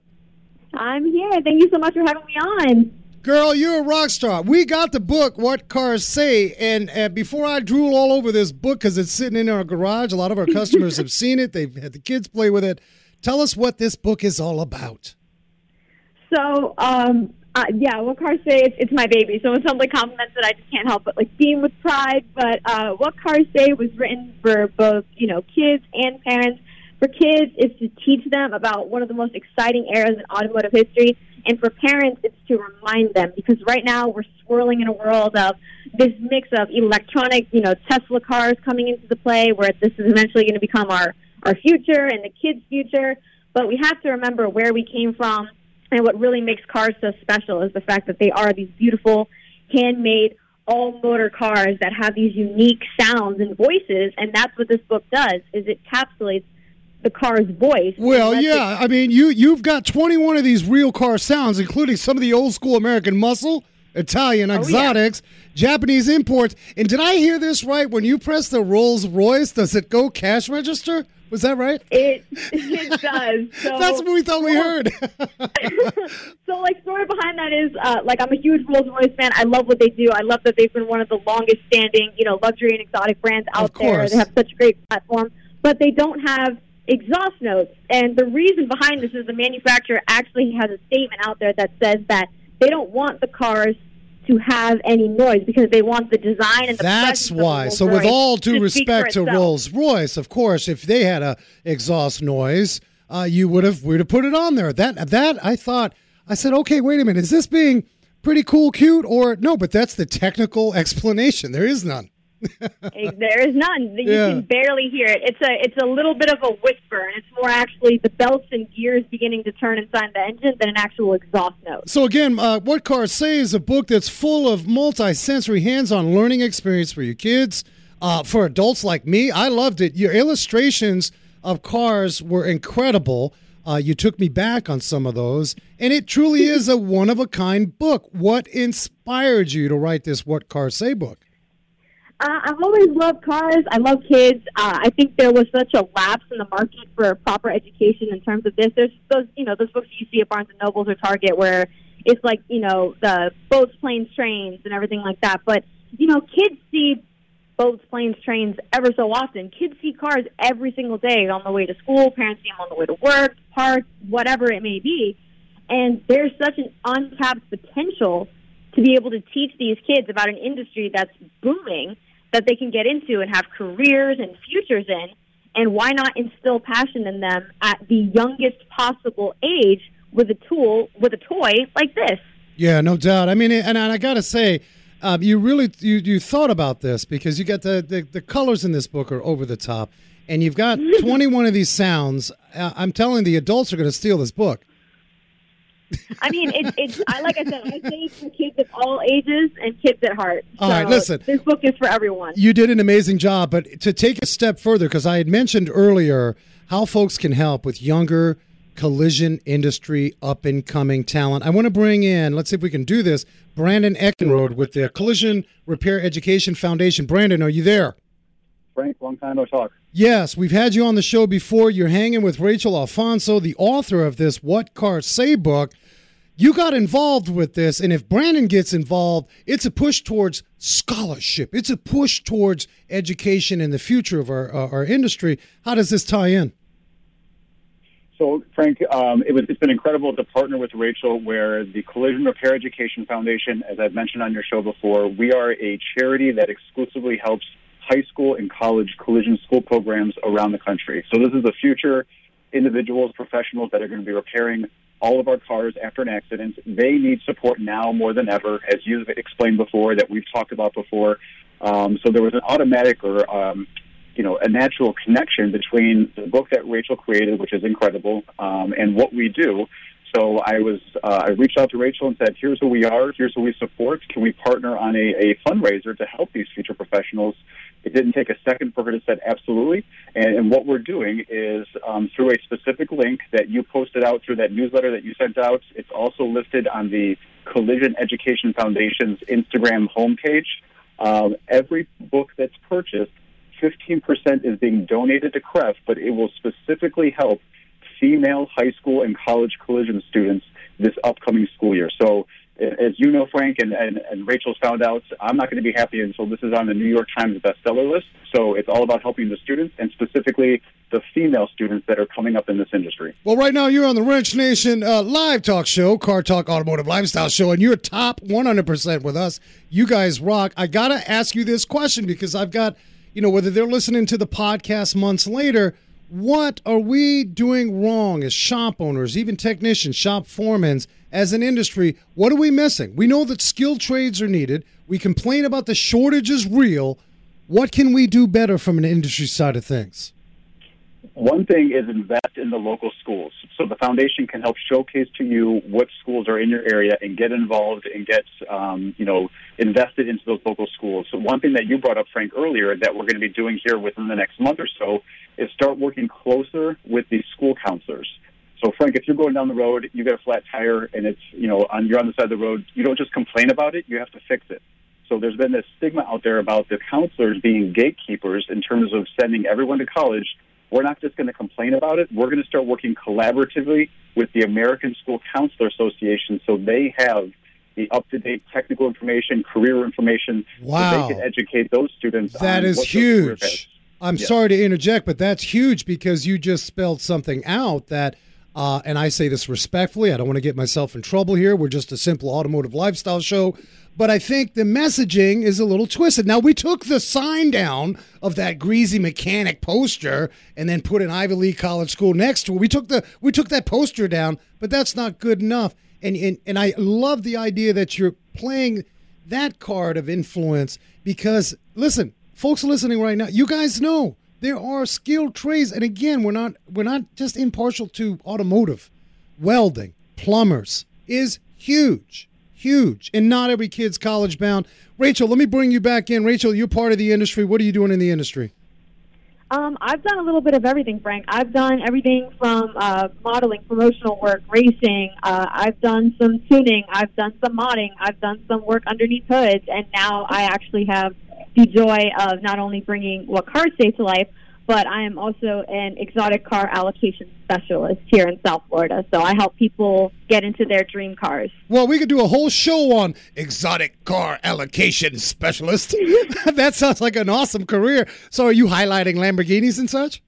I'm here. Thank you so much for having me on. Girl, you're a rock star. We got the book, What Cars Say. And, and before I drool all over this book, because it's sitting in our garage, a lot of our customers have seen it. They've had the kids play with it. Tell us what this book is all about. So, um, uh, yeah, What Cars Say, it's, it's my baby. So when somebody compliments it, I just can't help but like beam with pride. But uh, What Cars Say was written for both, you know, kids and parents. For kids, it's to teach them about one of the most exciting eras in automotive history and for parents, it's to remind them because right now we're swirling in a world of this mix of electronic, you know, Tesla cars coming into the play where this is eventually going to become our, our future and the kids' future. But we have to remember where we came from and what really makes cars so special is the fact that they are these beautiful, handmade, all motor cars that have these unique sounds and voices. And that's what this book does is it encapsulates the car's voice. Well, yeah, it- I mean, you you've got 21 of these real car sounds, including some of the old school American muscle, Italian exotics, oh, yeah. Japanese imports. And did I hear this right? When you press the Rolls Royce, does it go cash register? Was that right? It it does. So, That's what we thought we heard. so, like, story behind that is, uh, like, I'm a huge Rolls Royce fan. I love what they do. I love that they've been one of the longest standing, you know, luxury and exotic brands out there. They have such a great platform, but they don't have exhaust notes. And the reason behind this is the manufacturer actually has a statement out there that says that they don't want the cars to have any noise because they want the design and the That's why. So with all due respect to Rolls Royce, of course, if they had a exhaust noise, uh, you would have we'd have put it on there. That that I thought I said, okay, wait a minute, is this being pretty cool, cute, or no? But that's the technical explanation. There is none. There is none. You yeah. can barely hear it. It's a it's a little bit of a whisper, and it's more actually the belts and gears beginning to turn inside the engine than an actual exhaust note. So again, uh, what cars say is a book that's full of multi-sensory, hands-on learning experience for your kids, uh, for adults like me. I loved it. Your illustrations of cars were incredible. Uh, you took me back on some of those, and it truly is a one of a kind book. What inspired you to write this What Cars Say book? Uh, I've always loved cars. I love kids. Uh, I think there was such a lapse in the market for proper education in terms of this. There's those, you know, those books you see at Barnes and Nobles or Target where it's like, you know, the boats, planes, trains, and everything like that. But you know, kids see boats, planes, trains ever so often. Kids see cars every single day on the way to school. Parents see them on the way to work, park, whatever it may be. And there's such an untapped potential to be able to teach these kids about an industry that's booming that they can get into and have careers and futures in. And why not instill passion in them at the youngest possible age with a tool, with a toy like this? Yeah, no doubt. I mean, and I got to say, um, you really you, you thought about this because you got the, the, the colors in this book are over the top, and you've got 21 of these sounds. Uh, I'm telling the adults are going to steal this book. I mean, it, it's I like I said, I say for kids of all ages and kids at heart. All right, listen. This book is for everyone. You did an amazing job, but to take a step further, because I had mentioned earlier how folks can help with younger collision industry up and coming talent. I want to bring in, let's see if we can do this, Brandon Eckenrode with the Collision Repair Education Foundation. Brandon, are you there? Frank, long time no talk. Yes, we've had you on the show before. You're hanging with Rachel Alfonso, the author of this What Cars Say book. You got involved with this, and if Brandon gets involved, it's a push towards scholarship. It's a push towards education and the future of our, uh, our industry. How does this tie in? So, Frank, um, it was, it's been incredible to partner with Rachel, where the Collision Repair Education Foundation, as I've mentioned on your show before, we are a charity that exclusively helps high school and college collision school programs around the country. So, this is the future individuals, professionals that are going to be repairing all of our cars after an accident. They need support now more than ever, as you've explained before, that we've talked about before. Um, so, there was an automatic or um, you know, a natural connection between the book that Rachel created, which is incredible, um, and what we do. So I was, uh, I reached out to Rachel and said, "Here's who we are. Here's who we support. Can we partner on a, a fundraiser to help these future professionals?" It didn't take a second for her to say, "Absolutely." And, and what we're doing is um, through a specific link that you posted out through that newsletter that you sent out. It's also listed on the Collision Education Foundation's Instagram homepage. Um, every book that's purchased 15% is being donated to CREF, but it will specifically help female high school and college collision students this upcoming school year. So, as you know, Frank, and, and, and Rachel's found out, I'm not going to be happy until this is on the New York Times bestseller list. So, it's all about helping the students and specifically the female students that are coming up in this industry. Well, right now you're on the Wrench Nation uh, live talk show, Car Talk Automotive Lifestyle Show, and you're top 100% with us. You guys rock. I got to ask you this question because I've got you know, whether they're listening to the podcast months later, what are we doing wrong as shop owners, even technicians, shop foremans, as an industry? What are we missing? We know that skilled trades are needed. We complain about the shortage is real. What can we do better from an industry side of things? One thing is invest in the local schools. So the foundation can help showcase to you what schools are in your area and get involved and get, um, you know, invested into those local schools. So one thing that you brought up, Frank, earlier that we're going to be doing here within the next month or so is start working closer with the school counselors. So Frank, if you're going down the road, you get a flat tire and it's, you know, on, you're on the side of the road, you don't just complain about it, you have to fix it. So there's been this stigma out there about the counselors being gatekeepers in terms of sending everyone to college we're not just going to complain about it. We're going to start working collaboratively with the American School Counselor Association so they have the up-to-date technical information, career information, wow. so they can educate those students. That is huge. I'm yes. sorry to interject, but that's huge because you just spelled something out that, uh, and I say this respectfully. I don't want to get myself in trouble here. We're just a simple automotive lifestyle show, but I think the messaging is a little twisted. Now, we took the sign down of that greasy mechanic poster and then put an Ivy League college school next to it. We took the we took that poster down, but that's not good enough. And and, and I love the idea that you're playing that card of influence because listen, folks listening right now, you guys know there are skilled trades and again, we're not we're not just impartial to automotive. Welding, plumbers is huge huge, and not every kid's college bound. Rachel, let me bring you back in. Rachel, you're part of the industry. What are you doing in the industry? Um, I've done a little bit of everything, Frank. I've done everything from uh, modeling, promotional work, racing. Uh, I've done some tuning. I've done some modding. I've done some work underneath hoods, and now I actually have the joy of not only bringing what cars say to life, but I am also an exotic car allocation specialist here in South Florida. So I help people get into their dream cars. Well, we could do a whole show on exotic car allocation specialist. that sounds like an awesome career. So, are you highlighting Lamborghinis and such?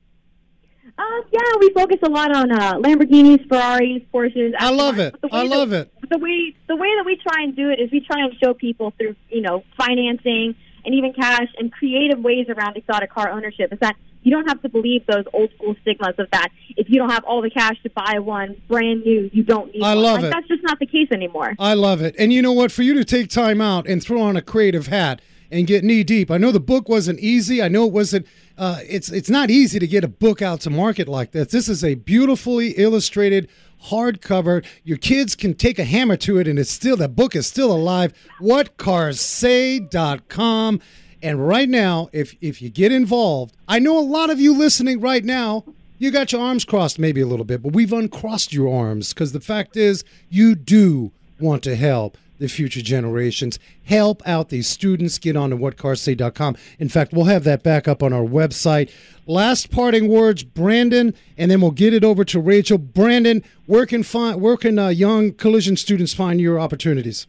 Uh, yeah, we focus a lot on uh, Lamborghinis, Ferraris, Porsches. I love it. But the way I that- love it. The way the way that we try and do it is we try and show people through you know financing and even cash and creative ways around exotic car ownership is that you don't have to believe those old school stigmas of that if you don't have all the cash to buy one brand new you don't need I one. love like, it. That's just not the case anymore. I love it. And you know what? For you to take time out and throw on a creative hat and get knee deep. I know the book wasn't easy. I know it wasn't. Uh, it's it's not easy to get a book out to market like this. This is a beautifully illustrated hardcover. Your kids can take a hammer to it, and it's still that book is still alive. WhatCarsSay.com. And right now, if if you get involved, I know a lot of you listening right now you got your arms crossed maybe a little bit, but we've uncrossed your arms because the fact is you do want to help the future generations. Help out these students. Get on to whatcarsay.com. In fact, we'll have that back up on our website. Last parting words, Brandon, and then we'll get it over to Rachel. Brandon, where can find where can uh, young collision students find your opportunities?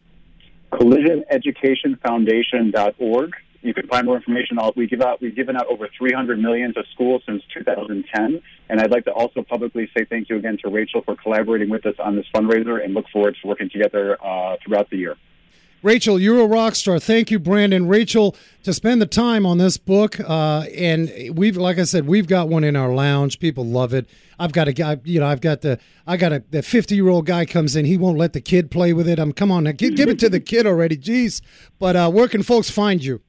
collisioneducationfoundation.org. You can find more information. We give out, we've given out over 300 million to schools since 2010. And I'd like to also publicly say thank you again to Rachel for collaborating with us on this fundraiser, and look forward to working together uh, throughout the year. Rachel, you're a rock star. Thank you, Brandon. Rachel, to spend the time on this book, uh, and we've, like I said, we've got one in our lounge. People love it. I've got a guy, you know, I've got the, I got a, the 50 year old guy comes in. He won't let the kid play with it. I'm, come on, now, give, give it to the kid already. Jeez. But uh, where can folks find you?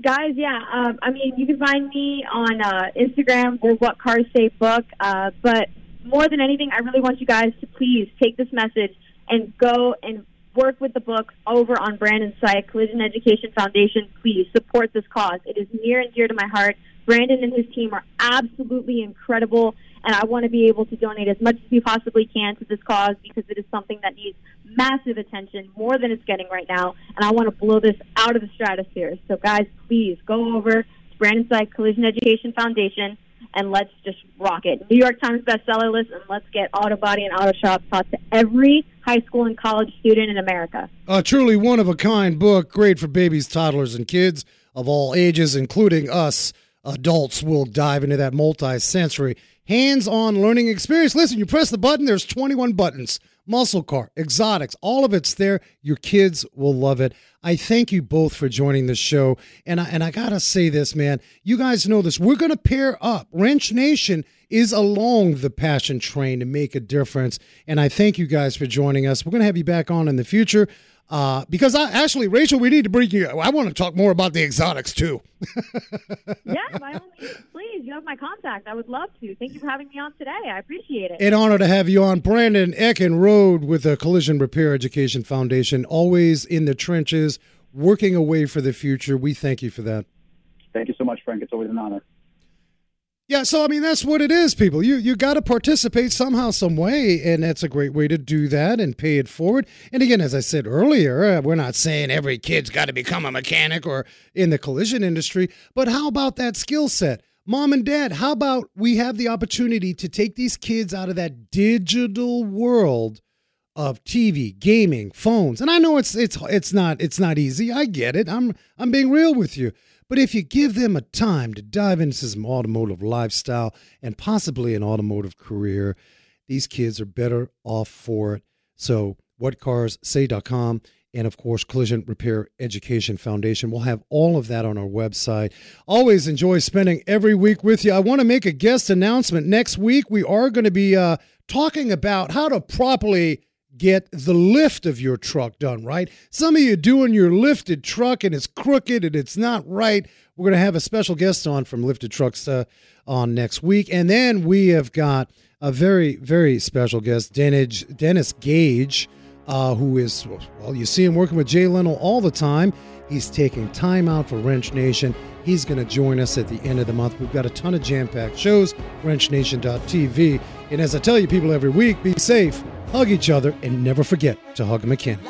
Guys, yeah. Um, I mean, you can find me on uh, Instagram or What Cars Say Book. Uh, but more than anything, I really want you guys to please take this message and go and work with the book over on Brandon's site, Collision Education Foundation. Please support this cause. It is near and dear to my heart. Brandon and his team are absolutely incredible, and I want to be able to donate as much as we possibly can to this cause because it is something that needs massive attention, more than it's getting right now, and I want to blow this out of the stratosphere. So, guys, please go over to Brandon's site, Collision Education Foundation, and let's just rock it. New York Times bestseller list, and let's get auto body and auto shop taught to every high school and college student in America. A truly one of a kind book, great for babies, toddlers, and kids of all ages, including us adults. Will dive into that multi sensory, hands on learning experience. Listen, you press the button, there's 21 buttons. Muscle car, exotics, all of it's there. Your kids will love it. I thank you both for joining the show. And I, and I got to say this, man. You guys know this. We're going to pair up. Wrench Nation is along the passion train to make a difference. And I thank you guys for joining us. We're going to have you back on in the future. Uh, because I actually, Rachel, we need to bring you. I want to talk more about the exotics too. yeah, by all means, please. You have my contact. I would love to. Thank you for having me on today. I appreciate it. An honor to have you on, Brandon Eckenrode with the Collision Repair Education Foundation. Always in the trenches, working away for the future. We thank you for that. Thank you so much, Frank. It's always an honor. Yeah, so I mean that's what it is, people. You you got to participate somehow, some way, and that's a great way to do that and pay it forward. And again, as I said earlier, uh, we're not saying every kid's got to become a mechanic or in the collision industry, but how about that skill set? Mom and dad, how about we have the opportunity to take these kids out of that digital world of TV, gaming, phones. And I know it's it's it's not it's not easy. I get it. I'm I'm being real with you. But if you give them a time to dive into some automotive lifestyle and possibly an automotive career, these kids are better off for it. So, whatcarssay.com and of course Collision Repair Education Foundation. We'll have all of that on our website. Always enjoy spending every week with you. I want to make a guest announcement. Next week we are going to be uh, talking about how to properly get the lift of your truck done right. Some of you doing your lifted truck and it's crooked and it's not right. We're going to have a special guest on from Lifted Trucks uh, on next week. And then we have got a very, very special guest, Dennis, Dennis Gage, uh, who is, well, you see him working with Jay Leno all the time. He's taking time out for Wrench Nation. He's going to join us at the end of the month. We've got a ton of jam packed shows, wrenchnation.tv. And as I tell you people every week, be safe hug each other, and never forget to hug a mechanic.